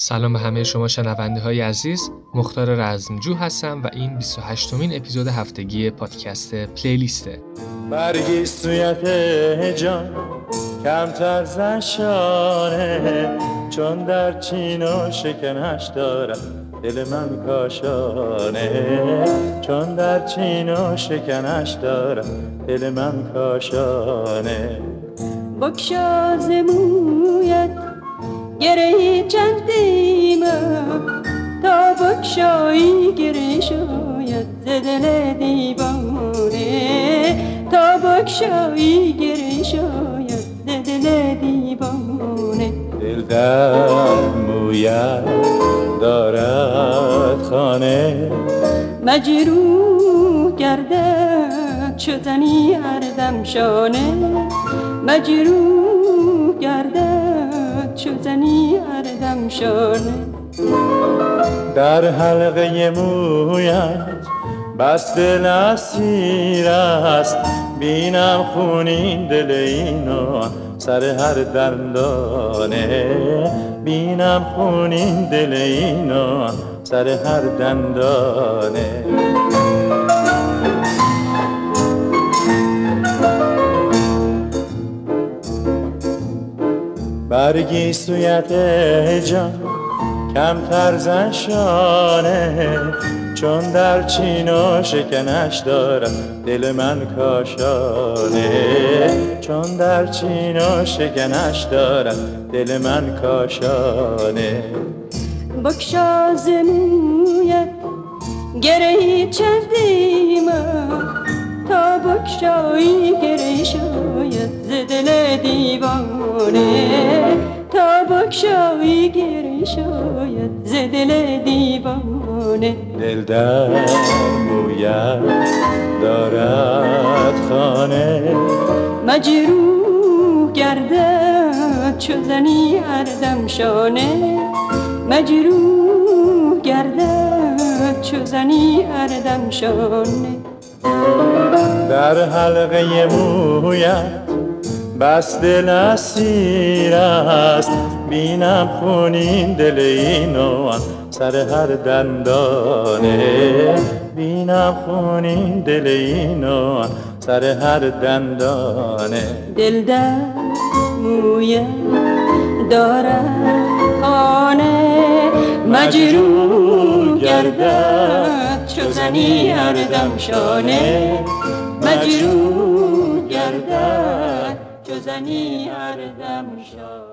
سلام به همه شما شنونده های عزیز. مختار رزمجو هستم و این 28 مین اپیزود هفتگی پادکست پلیلیسته برگی سویت جان کمتر زشانه چون در چین و شکنش دارم. دل من کاشانه چون در چین و شکنش دارم. دل من کاشانه. بکشاز مویت گره چندیم تا بکشایی گره شاید زدل دیوانه. تا بکشایی گره شاید زدل دیوانه. دل در مویت دارد خانه. مجروح گردد چو زنی هردم شانه. مجروح گردد چو زنی هردم شانه در حلقه مویت بس دل اسیر است. بینم خونین دل اینو سر هر دندانه. بینم خونین دل اینو سر هر دندانه. برگی سویت جان کمتر زنشانه چون در چین و شکنش دارم دل من کاشانه. چون در چین و شکنش دارم دل من کاشانه. بکشاز مویت گرهی چندیم تا بکشایی گره شاید ز دل دیوانه. تا بکشایی گره شاید ز دل دیوانه. دل در مویت دارد خانه. مجروح گردد چو زنی هردم شانه مجروح گردد چو زنی هردم شانه در حلقه مویت بس دل اسیر است. بینم خونین دل اینو سر هر دندانه. بینم خونین دل اینو سر هر دندانه. دل در مویت دارد خانه. مجروح گردد چو زنی هردم شانه مجروح گردد. چو زنی هردم شانه.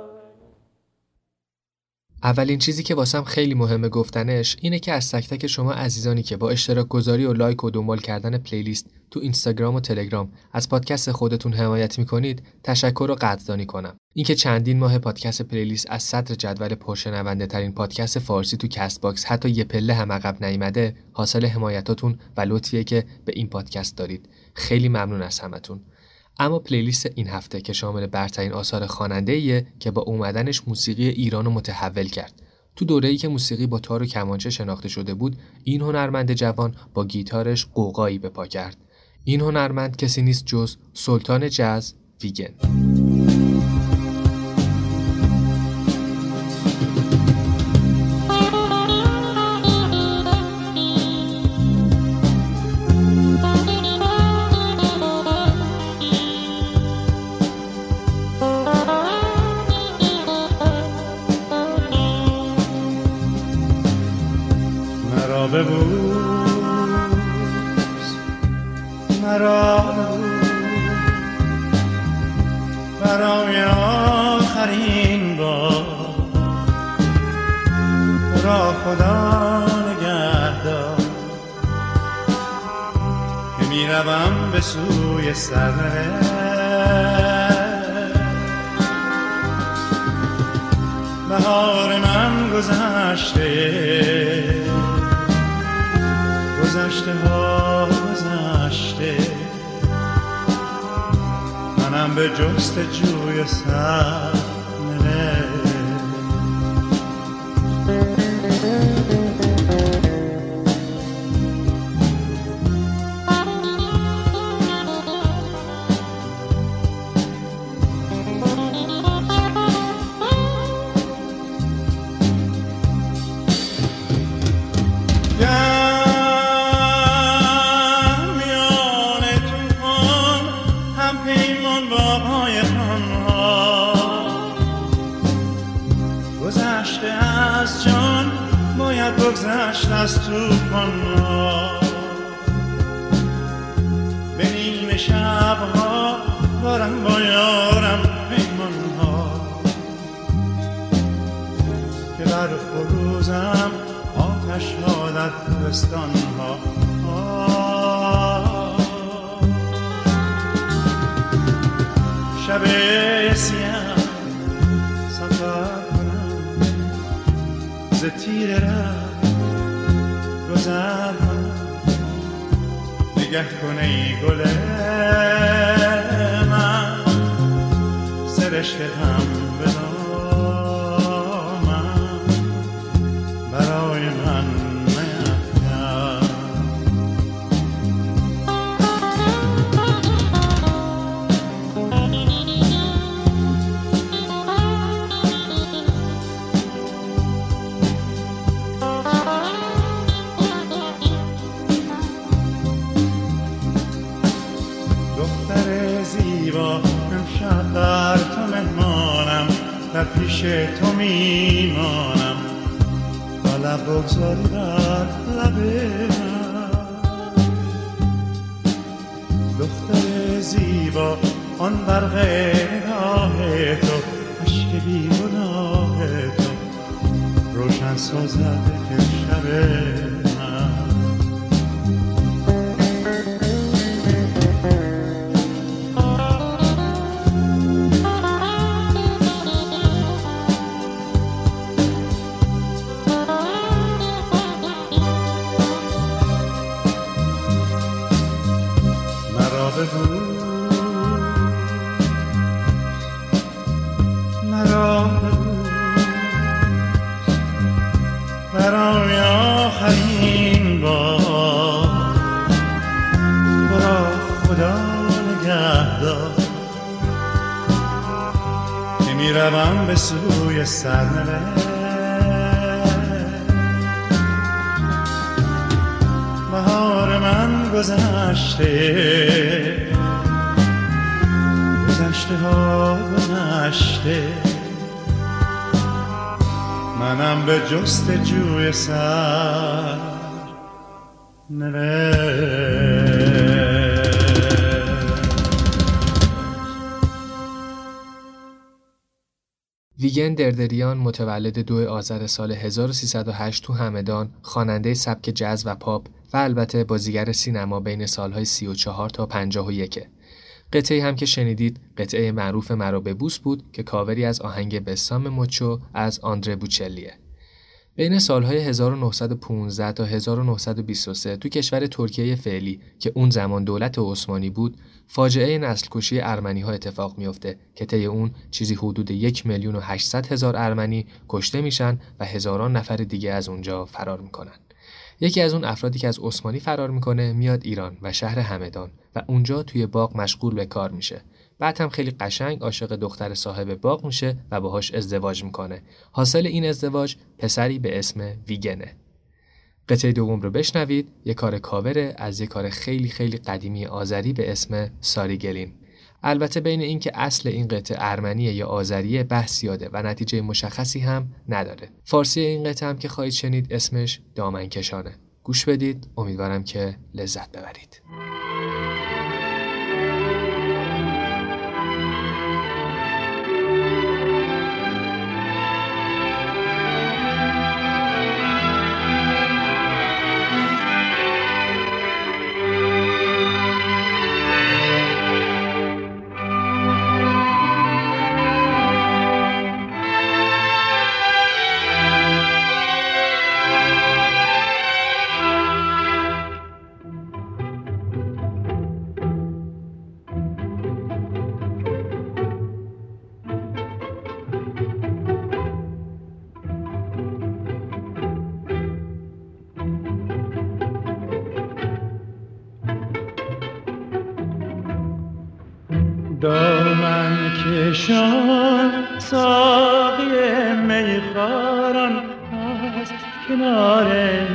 اولین چیزی که واسم خیلی مهمه گفتنش اینه که از تک تک شما عزیزانی که با اشتراک گذاری و لایک و دنبال کردن پلیلیست تو اینستاگرام و تلگرام از پادکست خودتون حمایت می‌کنید تشکر و قدردانی کنم. اینکه چندین ماه پادکست پلیلیست از صدر جدول پرشنونده ترین پادکست فارسی تو Castbox حتی یه پله هم عقب نیامده حاصل حمایتاتون و لطفیه که به این پادکست دارید. خیلی ممنون از همتون. اما پلیلیست این هفته که شامل برترین آثار خواننده که با اومدنش موسیقی ایران رو متحول کرد. تو دوره‌ای که موسیقی با تار و کمانچه شناخته شده بود این هنرمند جوان با گیتارش قوقایی به پا کرد. این هنرمند کسی نیست جز سلطان جاز ویگن. زیبا. امشب بر تو مهمانم در پیش تو میمانم. با لب بگذاری بر لب دختر زیبا آن برق راه تو عشق بی گناه تو. روشن سازد که می‌روم به سوی سرنوشت بهار من گذشته. گذشته ها گذشته. منم به جست جوی سر ویگن دردریان متولد دو آذر سال 1308 تو همدان خواننده سبک جاز و پاپ و البته بازیگر سینما بین سالهای 34 تا 51 قطعه هم که شنیدید قطعه معروف مرا به بوس بود که کاوری از آهنگ بسام مچو از آندره بوچلیه. بین سالهای 1915 تا 1923 تو کشور ترکیه فعلی که اون زمان دولت عثمانی بود فاجعه نسل کشی ارمنی ها اتفاق میفته که طی اون چیزی حدود یک میلیون و 800 هزار ارمنی کشته میشن و هزاران نفر دیگه از اونجا فرار می‌کنن. یکی از اون افرادی که از عثمانی فرار می‌کنه میاد ایران و شهر همدان و اونجا توی باغ مشغول به کار میشه. بعد هم خیلی قشنگ عاشق دختر صاحب باغ میشه و باهاش ازدواج می‌کنه. حاصل این ازدواج پسری به اسم ویگنه. قطعه دوم رو بشنوید. یه کار کاوره از یه کار خیلی خیلی قدیمی آذری به اسم ساری گلین البته بین این که اصل این قطعه ارمنیه یا آذریه بحث یاده و نتیجه مشخصی هم نداره. فارسی این قطعه هم که خواهید شنید اسمش دامنکشانه. گوش بدید. امیدوارم که لذت ببرید. کشان ساقی میخاران از کنار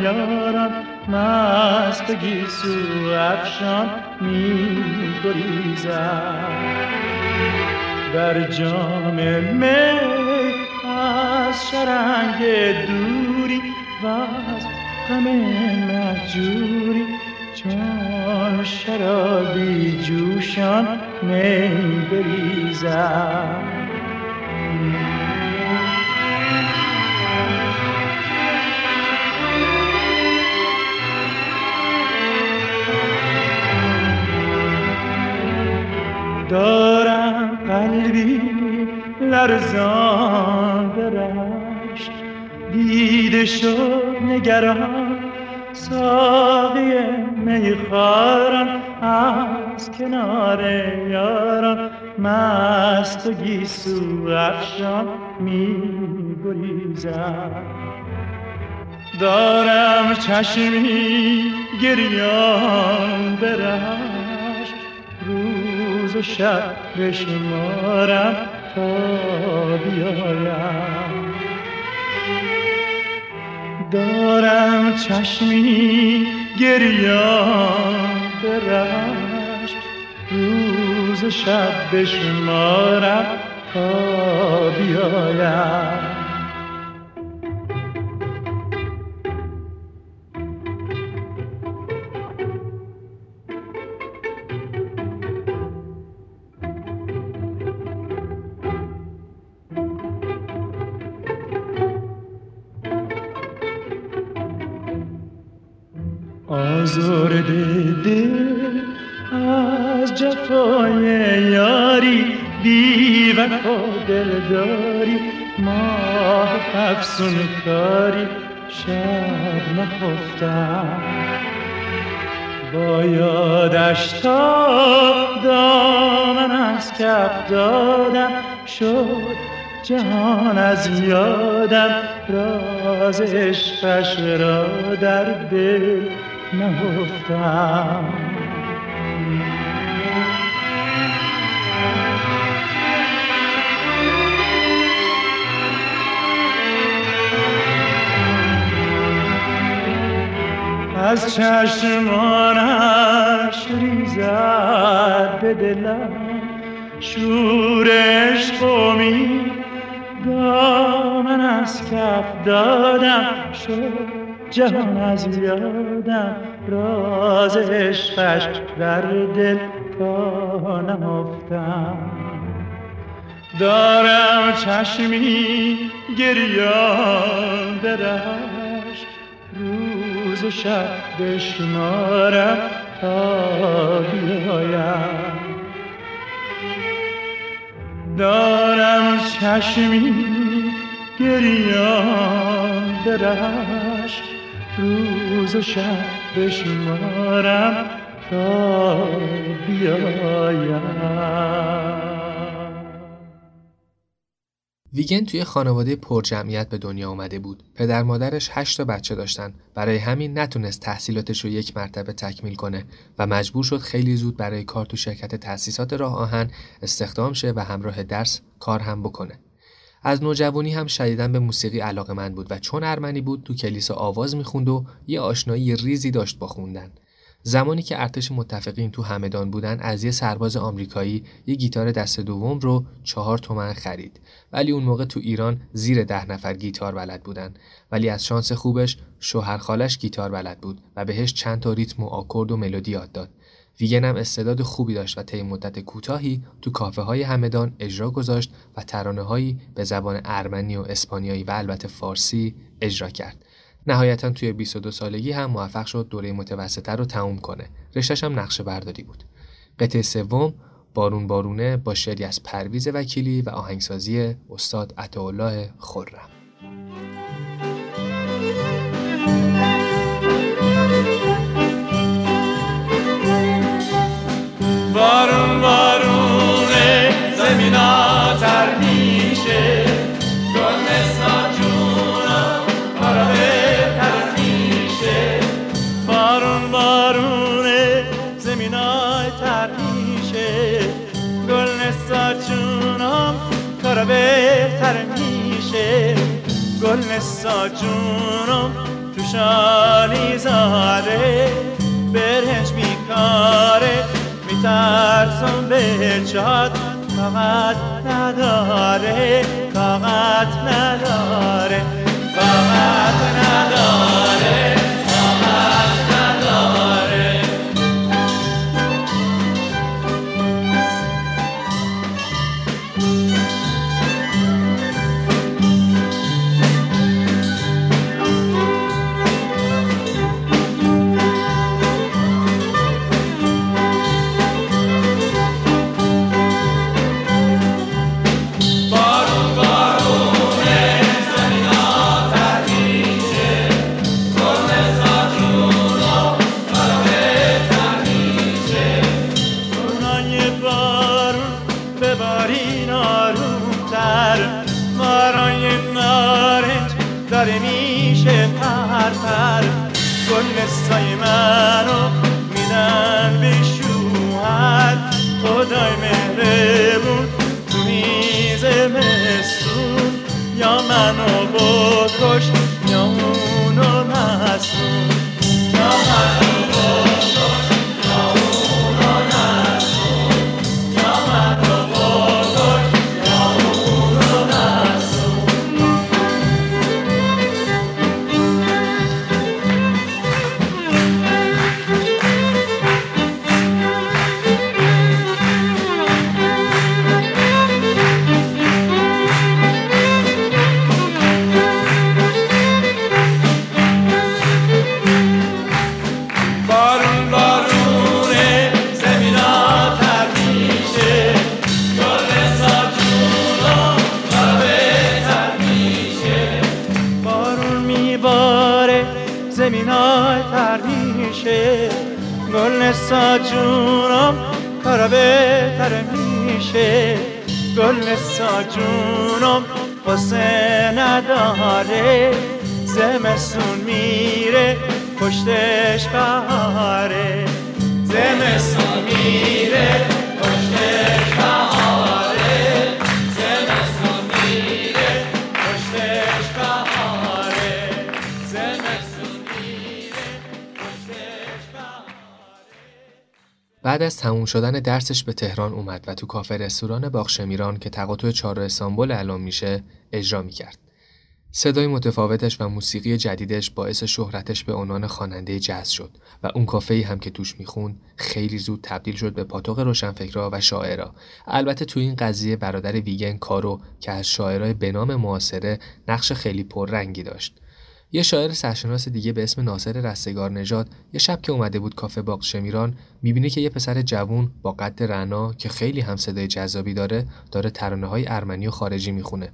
یاران مست گیسو افشان می گریزد در جام می از شرنگ دوری و از غم مهجوری چون شرابی جوشان می بریزم دارم قلبی لرزان برشت. دیده شد نگران ساقی میخارم کنار یارم مست و گیسو افشان می دارم چشمی گریان برشت روز و شب بشمارم تا بیایم. دارم چشمی گریان برشت روز شب بشمارم تا بیایم. آزرده دل از جفای یاری بی وفا دلداری ماه افسون کاری شب نخفتم. با یادش تا دامن از کف دادم شد جهان از یادم. راز عشقش را در دل نهفتم. از چشمانش ریزد به دلم. شورش قومی دامن از کف دادم شد جهان از یادم. راز عشقش در دل تا نهفتم دارم چشمی گریان درش روز و شب بشمارم تا بیایم. دارم چشمی گریان درش روز و شب بشمارم تا بیایم. ویگن توی خانواده پرجمعیت به دنیا آمده بود. پدر مادرش هشت تا بچه داشتن. برای همین نتونست تحصیلاتش رو یک مرتبه تکمیل کنه و مجبور شد خیلی زود برای کار تو شرکت تأسیسات راه آهن استخدام شه و همراه درس کار هم بکنه. از نوجوانی هم شدیدن به موسیقی علاقه من بود و چون ارمنی بود تو کلیسا آواز می‌خوند و یه آشنایی ریزی داشت با خوندن. زمانی که ارتش متفقین تو همدان بودن از یه سرباز آمریکایی یه گیتار دست دوم رو چهار تومن خرید. ولی اون موقع تو ایران زیر ده نفر گیتار بلد بودن. ولی از شانس خوبش شوهر خالش گیتار بلد بود و بهش چند تا ریتم و آکورد و ملودی یاد داد. ویگن هم استعداد خوبی داشت و طی مدت کوتاهی تو کافه های همدان اجرا گذاشت و ترانه هایی به زبان ارمنی و اسپانیایی و البته فارسی اجرا کرد. نهایتا توی 22 سالگی هم موفق شد دوره متوسطه رو تموم کنه. رشتش هم نقشه برداری بود. قطعه سوم بارون بارونه با شعری از پرویز وکیلی و آهنگسازی استاد عطاالله خرم. بارون بارونه زمینا تر میشه نسا جونم تو شالی زاره برهنج میکاره میترسم به جاد فقط نداره طاقت نداره طاقت نداره. گل منو گل ساجونم قصه نداره زمستون میره پشتش بهاره. زمستون میره. بعد از تموم شدن درسش به تهران اومد و تو کافه رستوران باغشمیران که تقاطع چهار استانبول اعلام میشه اجرا می‌کرد. صدای متفاوتش و موسیقی جدیدش باعث شهرتش به عنوان خواننده جاز شد و اون کافه‌ای هم که توش می‌خوند خیلی زود تبدیل شد به پاتوق روشنفکرا و شاعرا البته تو این قضیه برادر ویگن کارو که از شاعرای به معاصره نقش خیلی پررنگی داشت یه شاعر سرشناس دیگه به اسم ناصر رستگار نژاد یه شب که اومده بود کافه باغ شمیران می‌بینه که یه پسر جوون با قد رعنا که خیلی هم صدای جذابی داره داره ترانه های ارمنی و خارجی می‌خونه.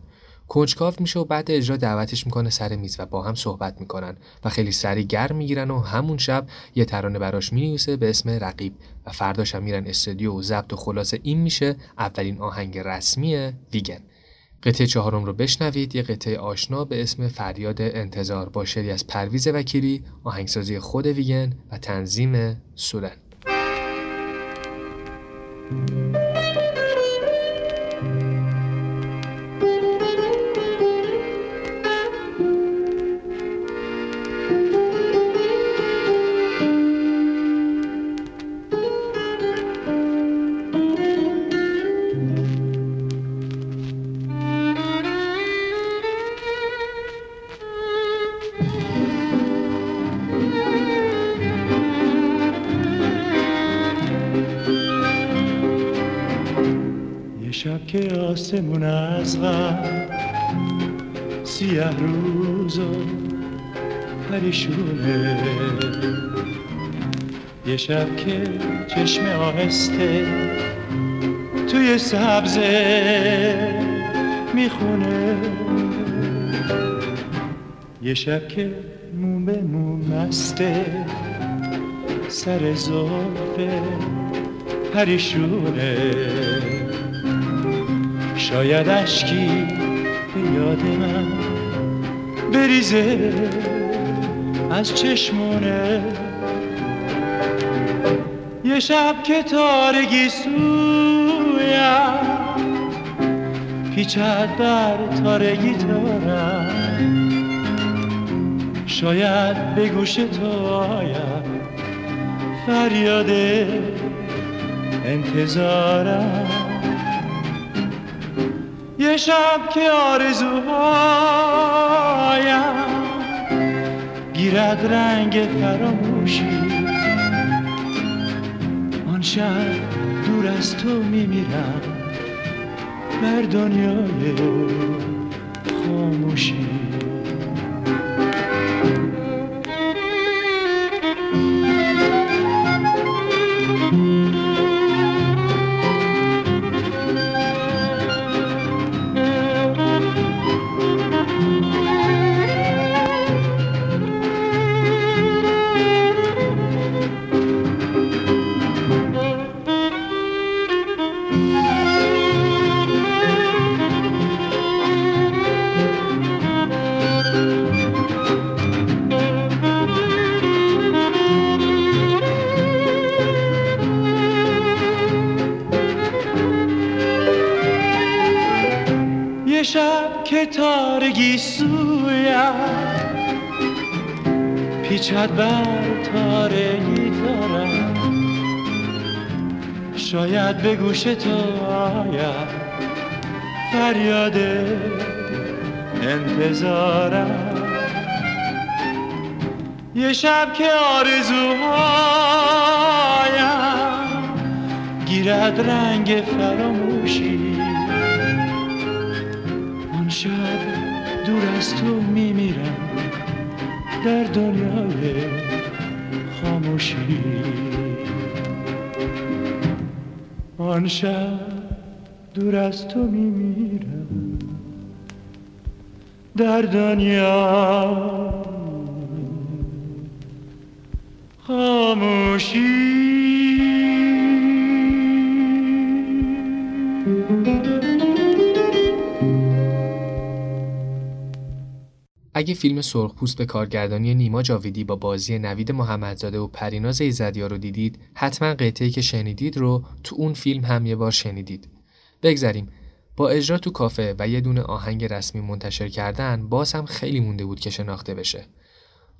کنجکاو میشه و بعد اجرا دعوتش می‌کنه سر میز و با هم صحبت می‌کنن و خیلی سری گرم می‌گیرن و همون شب یه ترانه براش می‌نویسه به اسم رقیب و فرداش هم میرن استودیو و ضبط و خلاصه این میشه اولین آهنگ رسمی ویگن. قطعه چهارم رو بشنوید. یه قطعه آشنا به اسم فریاد انتظار با شعری از پرویز وکیلی آهنگسازی خود ویگن و تنظیم سورن. آسمون از غم. سیه روز و پریشونه یه شب که چشم آهسته توی سبزه می‌خونه. یه شب که مو به مو مسته سر زلفه پریشونه شاید اشکی به یاد من بریزه از چشمونه. یه شب که تارگی سویم پیچد بر تارگی تارم. شاید به گوش تو آیم فریاد انتظارم. شب که آرزوهایم گیرد رنگ فراموشی. آن شب دور از تو میمیرم بر دنیای شاید به گوش تو آید فریاد انتظارم. یه شب که آرزوهایم گیرد رنگ فراموشی. آن شب دور از تو میمیرم در دنیای آن شب دور از تو میمیرم. در دنیا خاموشی. اگه فیلم سرخپوست به کارگردانی نیما جاویدی با بازی نوید محمدزاده و پریناز ایزدیا رو دیدید حتما قطعی که شنیدید رو تو اون فیلم هم یه بار شنیدید. بگذریم. با اجرا تو کافه و یه دونه آهنگ رسمی منتشر کردن باز هم خیلی مونده بود که شناخته بشه.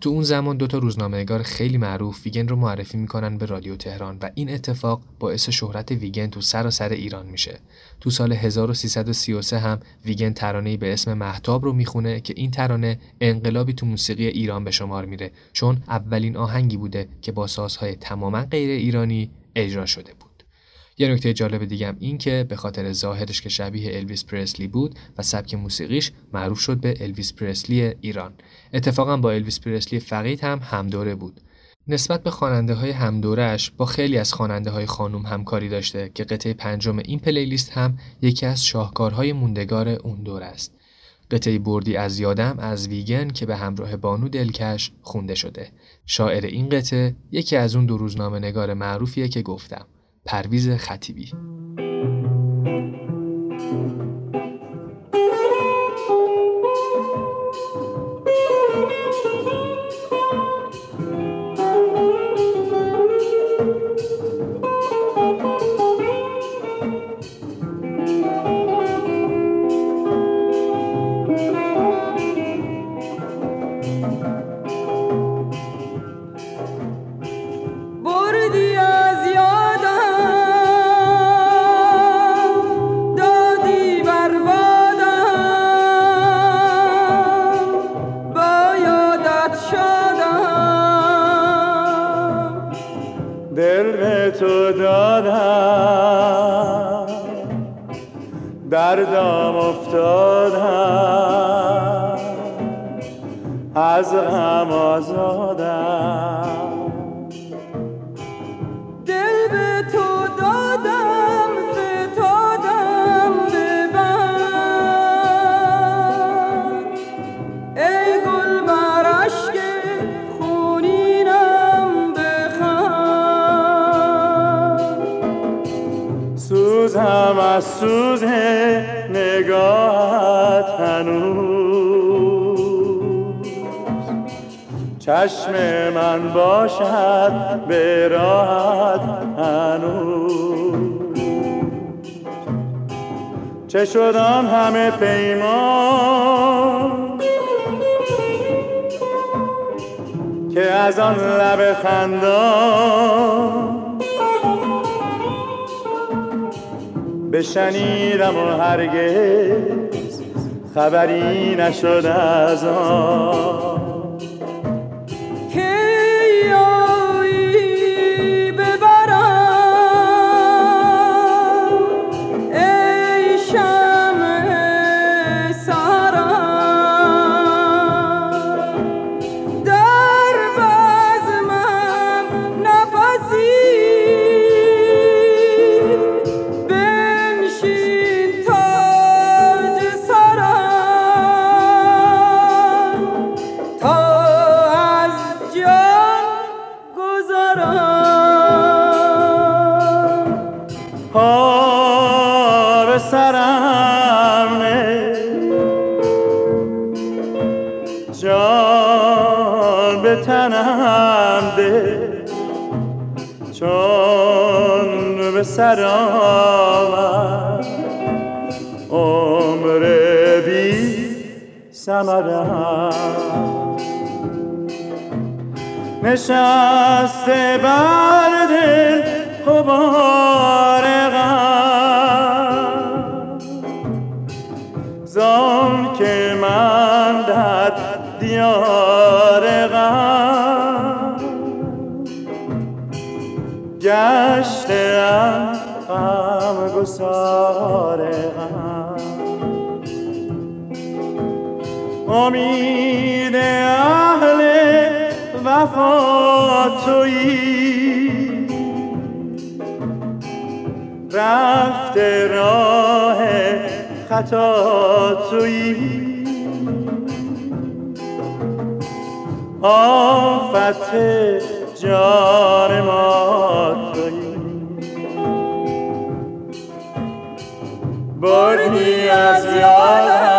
تو اون زمان دوتا روزنامه‌نگار خیلی معروف ویگن رو معرفی می‌کنن به رادیو تهران و این اتفاق باعث شهرت ویگن تو سراسر ایران میشه. تو سال 1333 هم ویگن ترانه‌ای به اسم محتاب رو می‌خونه که این ترانه انقلابی تو موسیقی ایران به شمار میره چون اولین آهنگی بوده که با سازهای تماما غیر ایرانی اجرا شده بود. یه نکته جالب دیگه هم این که به خاطر ظاهرش که شبیه الویس پرسلی بود و سبک موسیقیش معروف شد به الویس پرسلی ایران. اتفاقا با الویس پرسلی فقید هم همدوره بود. نسبت به خواننده های همدورش با خیلی از خواننده های خانوم همکاری داشته که قطعه پنجم این پلیلیست هم یکی از شاهکارهای موندگار اون دور است. قطعه بردی از یادم از ویگن که به همراه بانو دلکش خونده شده. شاعر این قطعه یکی از اون دو روزنامه نگار معروفیه که گفتم. پرویز خطیبی. شد آن همه پیمان. که از آن لب خندان بشنیدم و هرگز خبری نشد از آن. خطا تویی آفت جان ما بردی از یادم.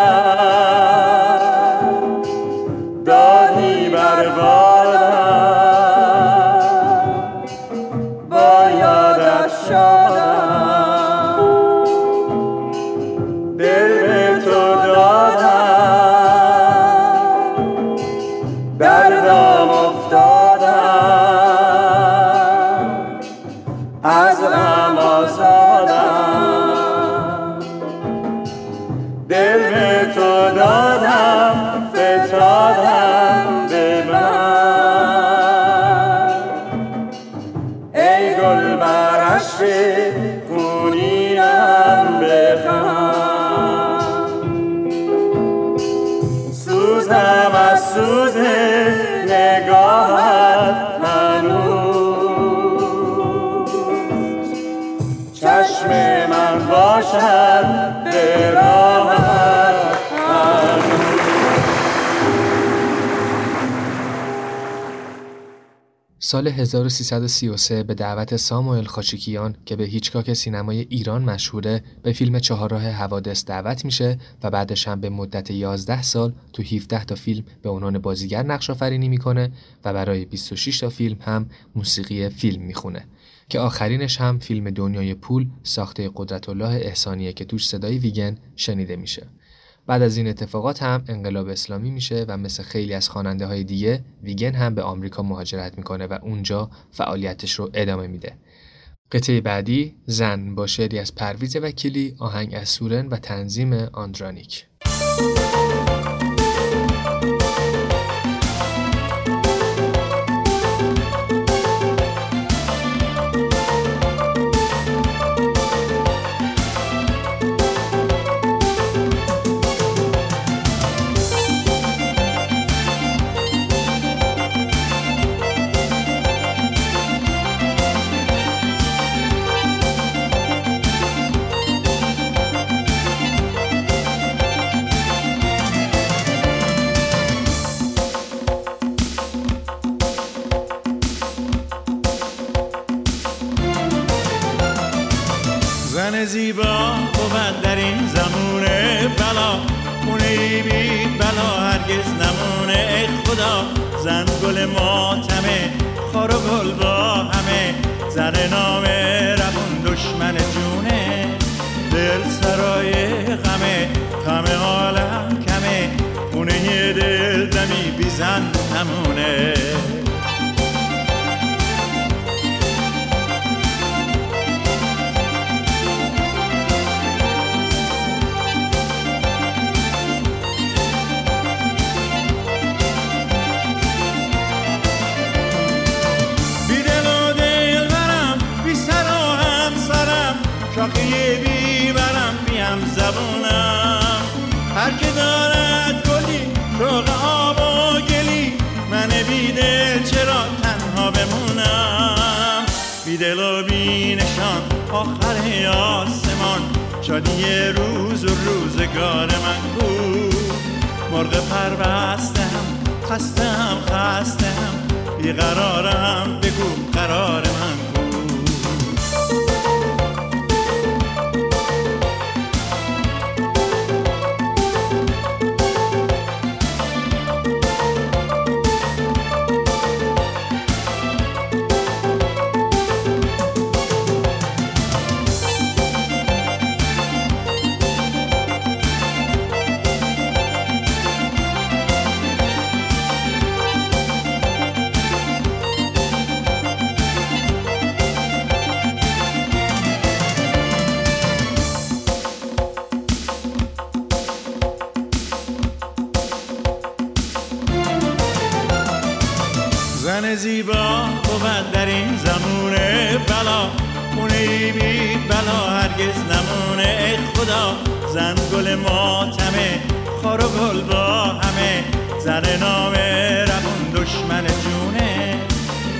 سال 1333 به دعوت ساموئل خاچیکیان که به هیچکاک سینمای ایران مشهوره به فیلم چهارراه حوادث دعوت میشه و بعدش هم به مدت 11 سال تو 17 تا فیلم به عنوان بازیگر نقش آفرینی می‌کنه و برای 26 تا فیلم هم موسیقی فیلم می‌خونه که آخرینش هم فیلم دنیای پول ساخته قدرت الله احسانیه که توش صدای ویگن شنیده میشه. بعد از این اتفاقات هم انقلاب اسلامی میشه و مثل خیلی از خواننده های دیگه ویگن هم به آمریکا مهاجرت می‌کنه و اونجا فعالیتش رو ادامه میده. قطعه بعدی زن با شعری از پرویز وکیلی آهنگ از سورن و تنظیم آندرانیک زن نام روون شادی روز و روزگار من کو. مرغ پربستم خستم خستم. بیقرارم بگو قرار زن گل ماتمه خار و گل با همه. زن نام روون دشمن جونه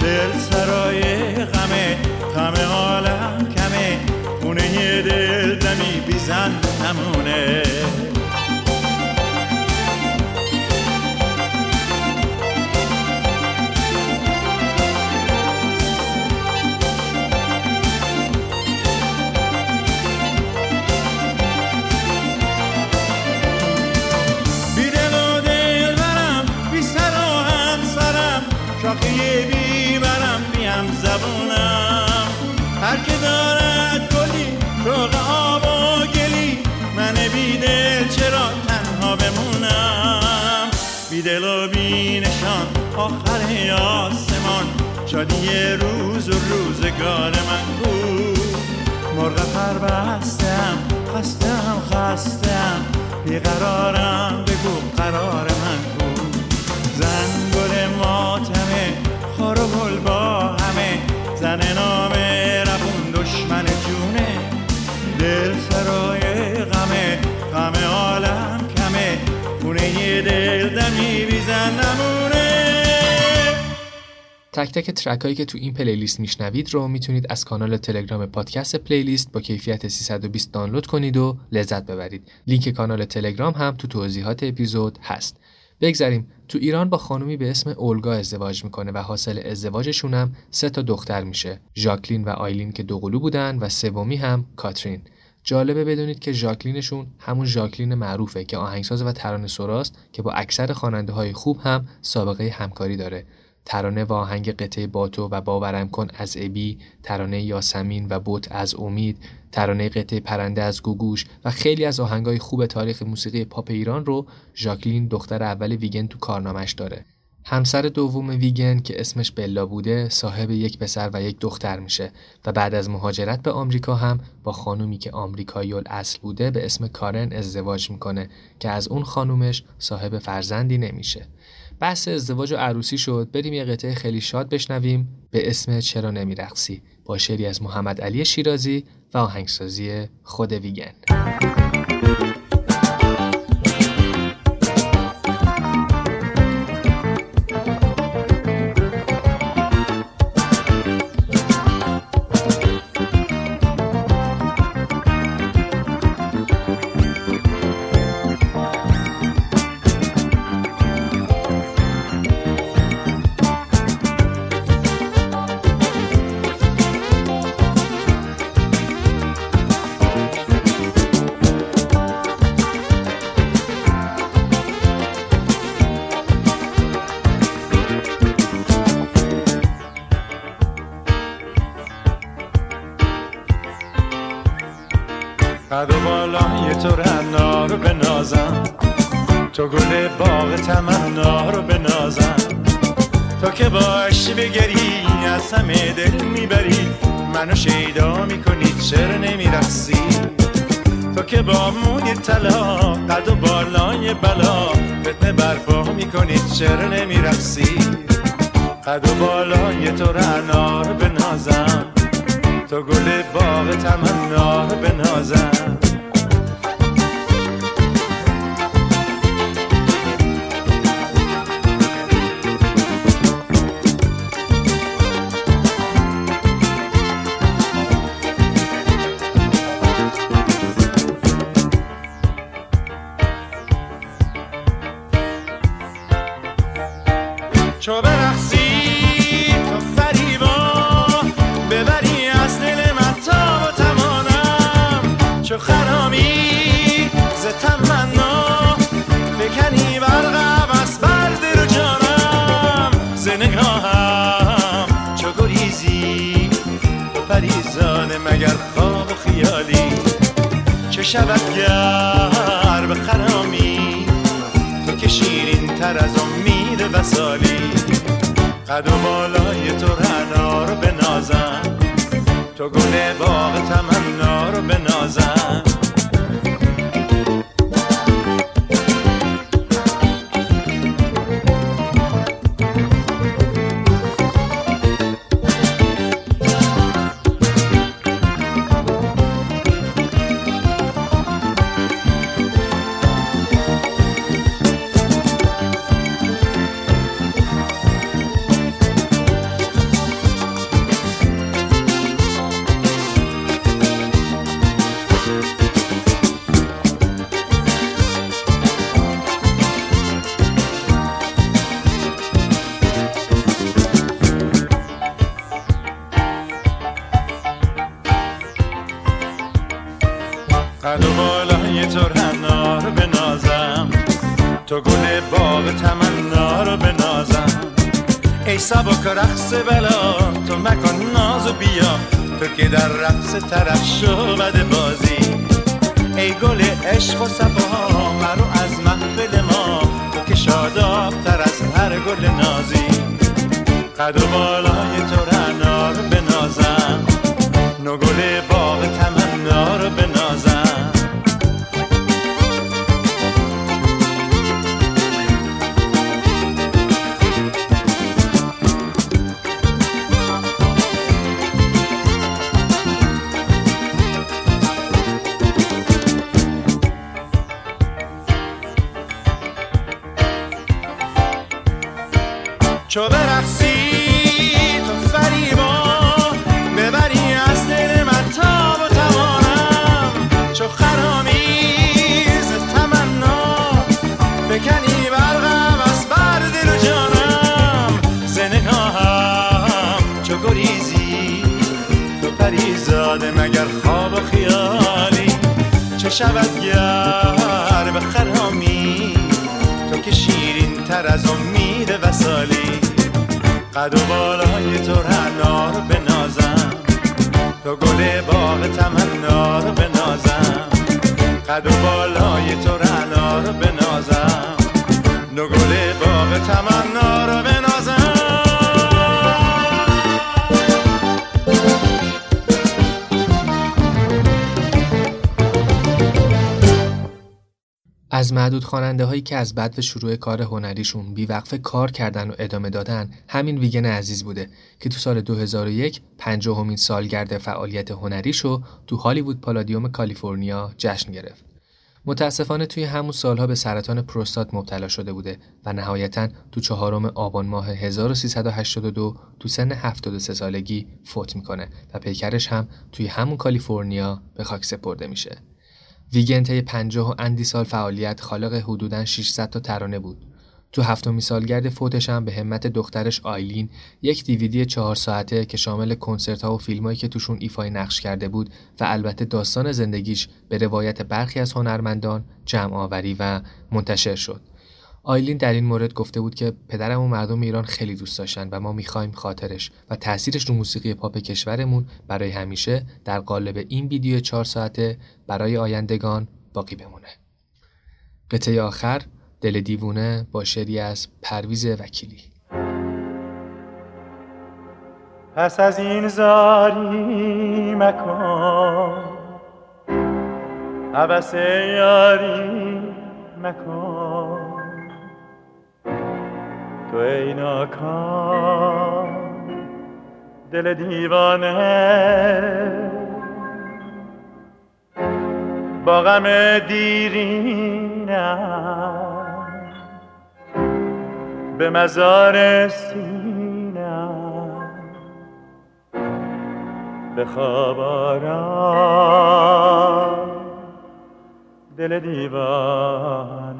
دل سرای غمه. غم عالم کمه خونه دل دمی بی زن نمونه. شادی روز و روزگار من کو. مرغ پر بستم خستم خستم. بیقرارم بگو قرار من تک تک ترک هایی که تو این پلیلیست میشنوید رو می‌تونید از کانال تلگرام پادکست پلیلیست با کیفیت 320 دانلود کنید و لذت ببرید. لینک کانال تلگرام هم تو توضیحات اپیزود هست. بگذریم تو ایران با خانومی به اسم اولگا ازدواج می‌کنه و حاصل ازدواجشون هم سه تا دختر میشه. ژاکلین و آیلین که دوقلو بودن و سومی هم کاترین. جالبه بدونید که ژاکلینشون همون ژاکلین معروفه که آهنگساز و ترانه سراست که با اکثر خواننده های خوب هم سابقه همکاری داره. ترانه و آهنگ قطعه باتو و باورم کن از ابی، ترانه یاسمین و بوت از امید، ترانه قطعه پرنده از گوگوش و خیلی از آهنگای خوب تاریخ موسیقی پاپ ایران رو ژاکلین دختر اول ویگن تو کارنامش داره. همسر دوم ویگن که اسمش بلا بوده صاحب یک پسر و یک دختر میشه و بعد از مهاجرت به آمریکا هم با خانومی که آمریکایی اصل بوده به اسم کارن ازدواج می‌کنه که از اون خانومش صاحب فرزندی نمیشه. بحث ازدواج و عروسی شد. بریم یه قطعه خیلی شاد بشنویم. به اسم چرا نمیرقصی؟ با شعری از محمد علی شیرازی و آهنگسازی خود ویگن. قد و بالای تو رنا رو بنازم. تو گل باغ تمنا رو بنازم. تو که باشی بگری از همه دل می‌بری. منو شیدا می‌کنی چرا نمیرقصی؟ تو که با موی طلا قد و بالای بلا فتنه برپا می‌کنی چرا نمیرقصی؟ قد و بالای تو رنا رو بنازم. تو گل باغ تمنا بنازم. شود گر به خرامی. تو که شیرین تر از امید وسالی قد و بالای تو رعنا رو بنازم. تو گل طرف شو چو برقصی تو فریبا ببری از دل من تا و توانم چو خرامیز تمنا بکنی برقم از بر دل و جانم. ز نگاهم چو گریزی. تو پریزاده مگر خواب و خیالی. چه شود گر به خرامی؟ تو که شیرین تر از امید قد و بالای تو رعنا رو بنازم. تو گل باغ تمنا رو بنازم. قد و بالای تو رعنا رو بنازم. نو از معدود خواننده هایی که از بعد شروع کار هنریشون بیوقفه کار کردن و ادامه دادن همین ویگن عزیز بوده که تو سال 2001 پنجاهمین سالگرد فعالیت هنریشو تو هالیوود پالادیوم کالیفرنیا جشن گرفت. متاسفانه توی همون سالها به سرطان پروستات مبتلا شده بوده و نهایتا تو چهارم آبان ماه 1382 تو سن 73 سالگی فوت می‌کنه و پیکرش هم توی همون کالیفرنیا به خاک سپرده میشه. ویگن طی 50 و اندی سال فعالیت خالق حدوداً 600 تا ترانه بود. تو هفتمین سالگرد فوتش هم به همت دخترش آیلین یک دیویدی چهار ساعته که شامل کنسرت ها و فیلمایی که توشون ایفای نقش کرده بود و البته داستان زندگیش به روایت برخی از هنرمندان جمع آوری و منتشر شد. آیلین در این مورد گفته بود که پدرم و مردم ایران خیلی دوست داشتن و ما می‌خوایم خاطرش و تاثیرش رو موسیقی پاپ کشورمون برای همیشه در قالب این ویدیو چهار ساعته برای آیندگان باقی بمونه. قطعه آخر دل دیوونه با شعری از پرویز وکیلی پس از این زاری مکن عبس یاری مکن تو ای ناکام دل دیوانه. با غم دیرینم به مزار سینم به خواب دل دیوانه.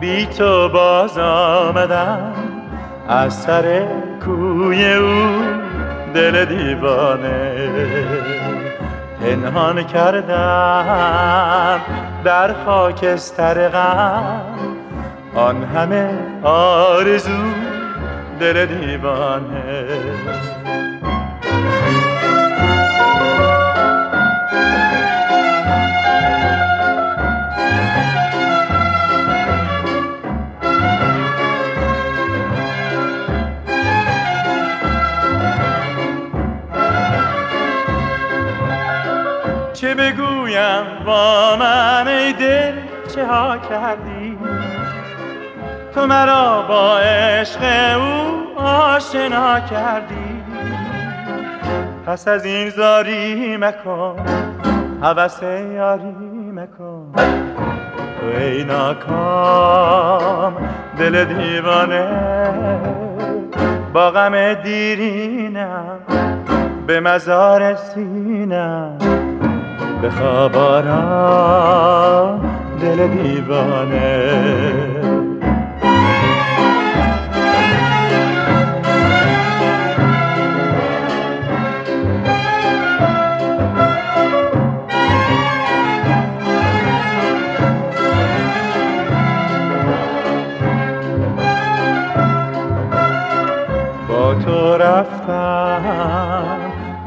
بی تو باز آمدم. از سر کوی او دل دیوانه پنهان کردم. در خاکستر غم آن همه آرزو دل دیوانه. چه بگویم با من ای دل چه ها کردی؟ تو مرا با عشق او آشنا کردی. پس از این زاری مکن حوث یاری مکن. تو ای ناکام دل دیوانه با غم دیرینم به مزار سینم. به خواب دل دیوانه. با تو رفتم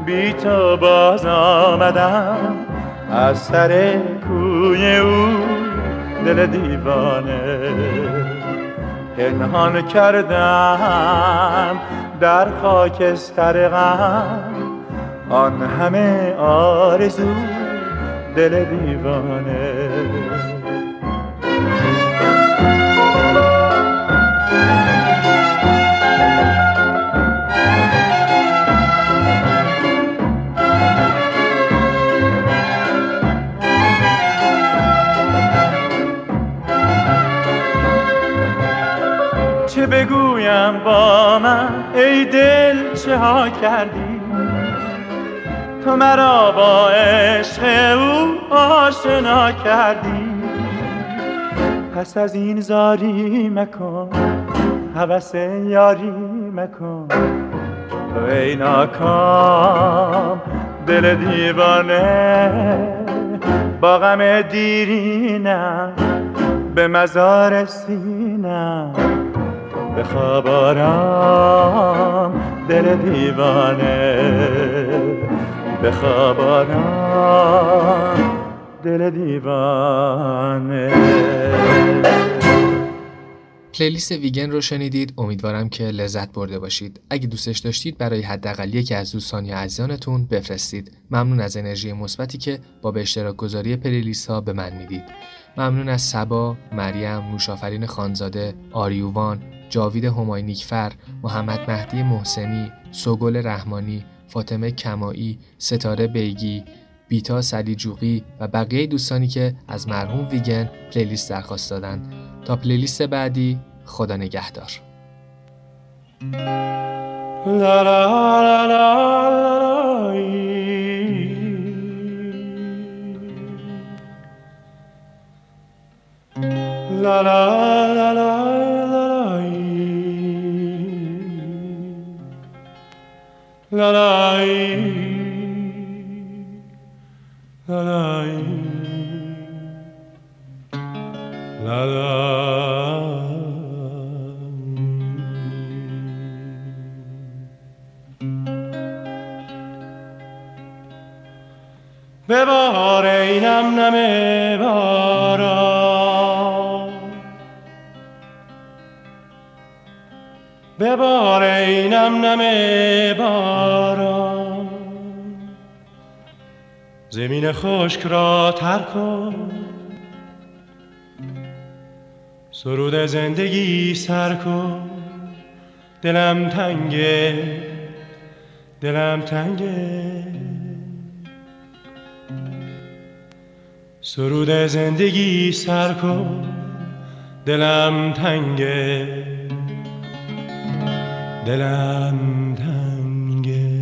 بی تو باز آمدم. از سر کوی او دل دیوانه پنهان کردم در خاکستر غم. آن همه آرزو دل دیوانه. بگویم با من ای دل چه ها کردی؟ تو مرا با عشق او آشنا کردی. پس از این زاری مکن حوث یاری مکن. تو ای ناکام دل دیوانه با غم دیرینم به مزار سینم. به خواب آرام دل دیوانه. به خواب آرام دل دیوانه. پلیلیست ویگن رو شنیدید. امیدوارم که لذت برده باشید. اگه دوستش داشتید برای حداقل یکی از دوستان یا عزیزانتون بفرستید. ممنون از انرژی مثبتی که با به اشتراک گذاری پلیلیست ها به من می‌دید. ممنون از سبا، مریم، نوشافرین خانزاده، آریووان، جاوید هماینیکفر، محمد مهدی محسنی، سوگل رحمانی، فاطمه کمایی، ستاره بیگی، بیتا سلیجوقی و بقیه دوستانی که از مرحوم ویگن پلیلیست درخواست دادن. تا پلیلیست بعدی خدا نگهدار لا لا لا لا لا La la la la la la به بار اینم نمه بارا. ببار اینم نم باران. زمین خشک را تر کن. سرود زندگی سر کن. دلم تنگه. دلم تنگه. سرود زندگی سر کن. دلم تنگه. دلم تنگه.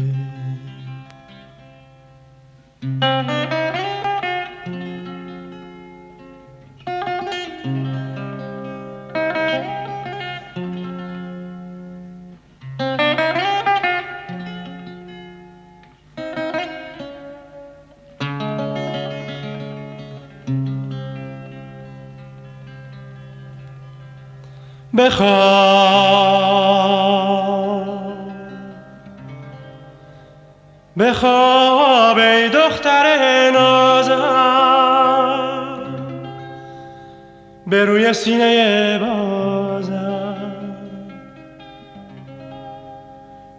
بخواه سینه بازم.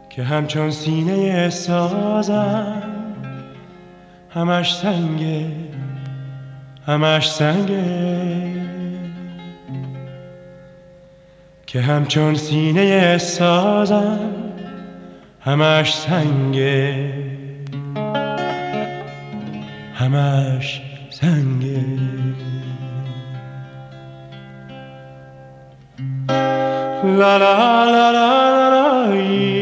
که همچون سینه سازم. همش سنگه همش سنگه که همچون سینه سازم. همش سنگه همش سنگه la la la la la, la.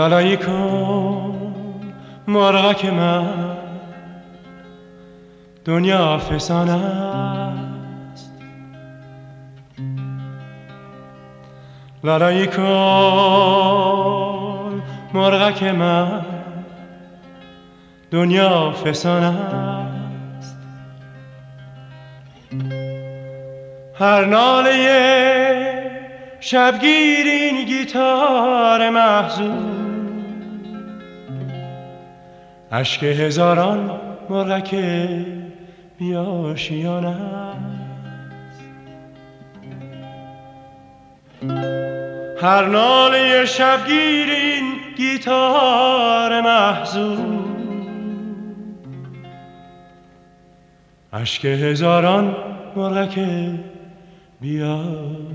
لالایی کن مرغک من دنیا فسان است. لالایی کن مرغک من دنیا فسان است. هر ناله شبگیر این گیتار محزون اشک هزاران مرغک بیاشیان است هر ناله شبگیر این گیتار محزون. اشک هزاران مرغک بیاشیان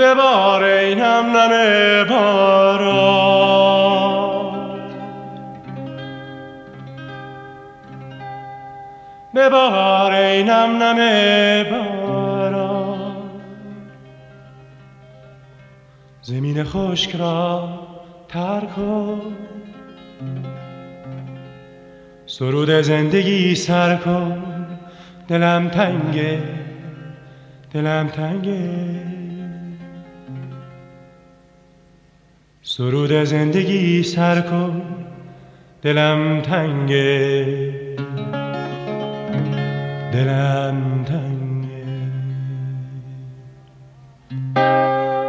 ببار این هم نم باران ببار این هم نم باران زمین خشک را تر کن. سرود زندگی سر کن. دلم تنگه دلم تنگه. سرود زندگی سر کن دلم تنگه. دلم تنگه.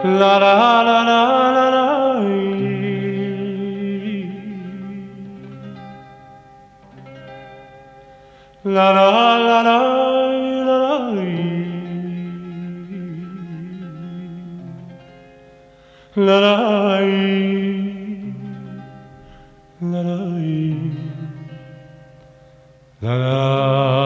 لا لا لا لا. لا لا لا لا لا. la la la la la la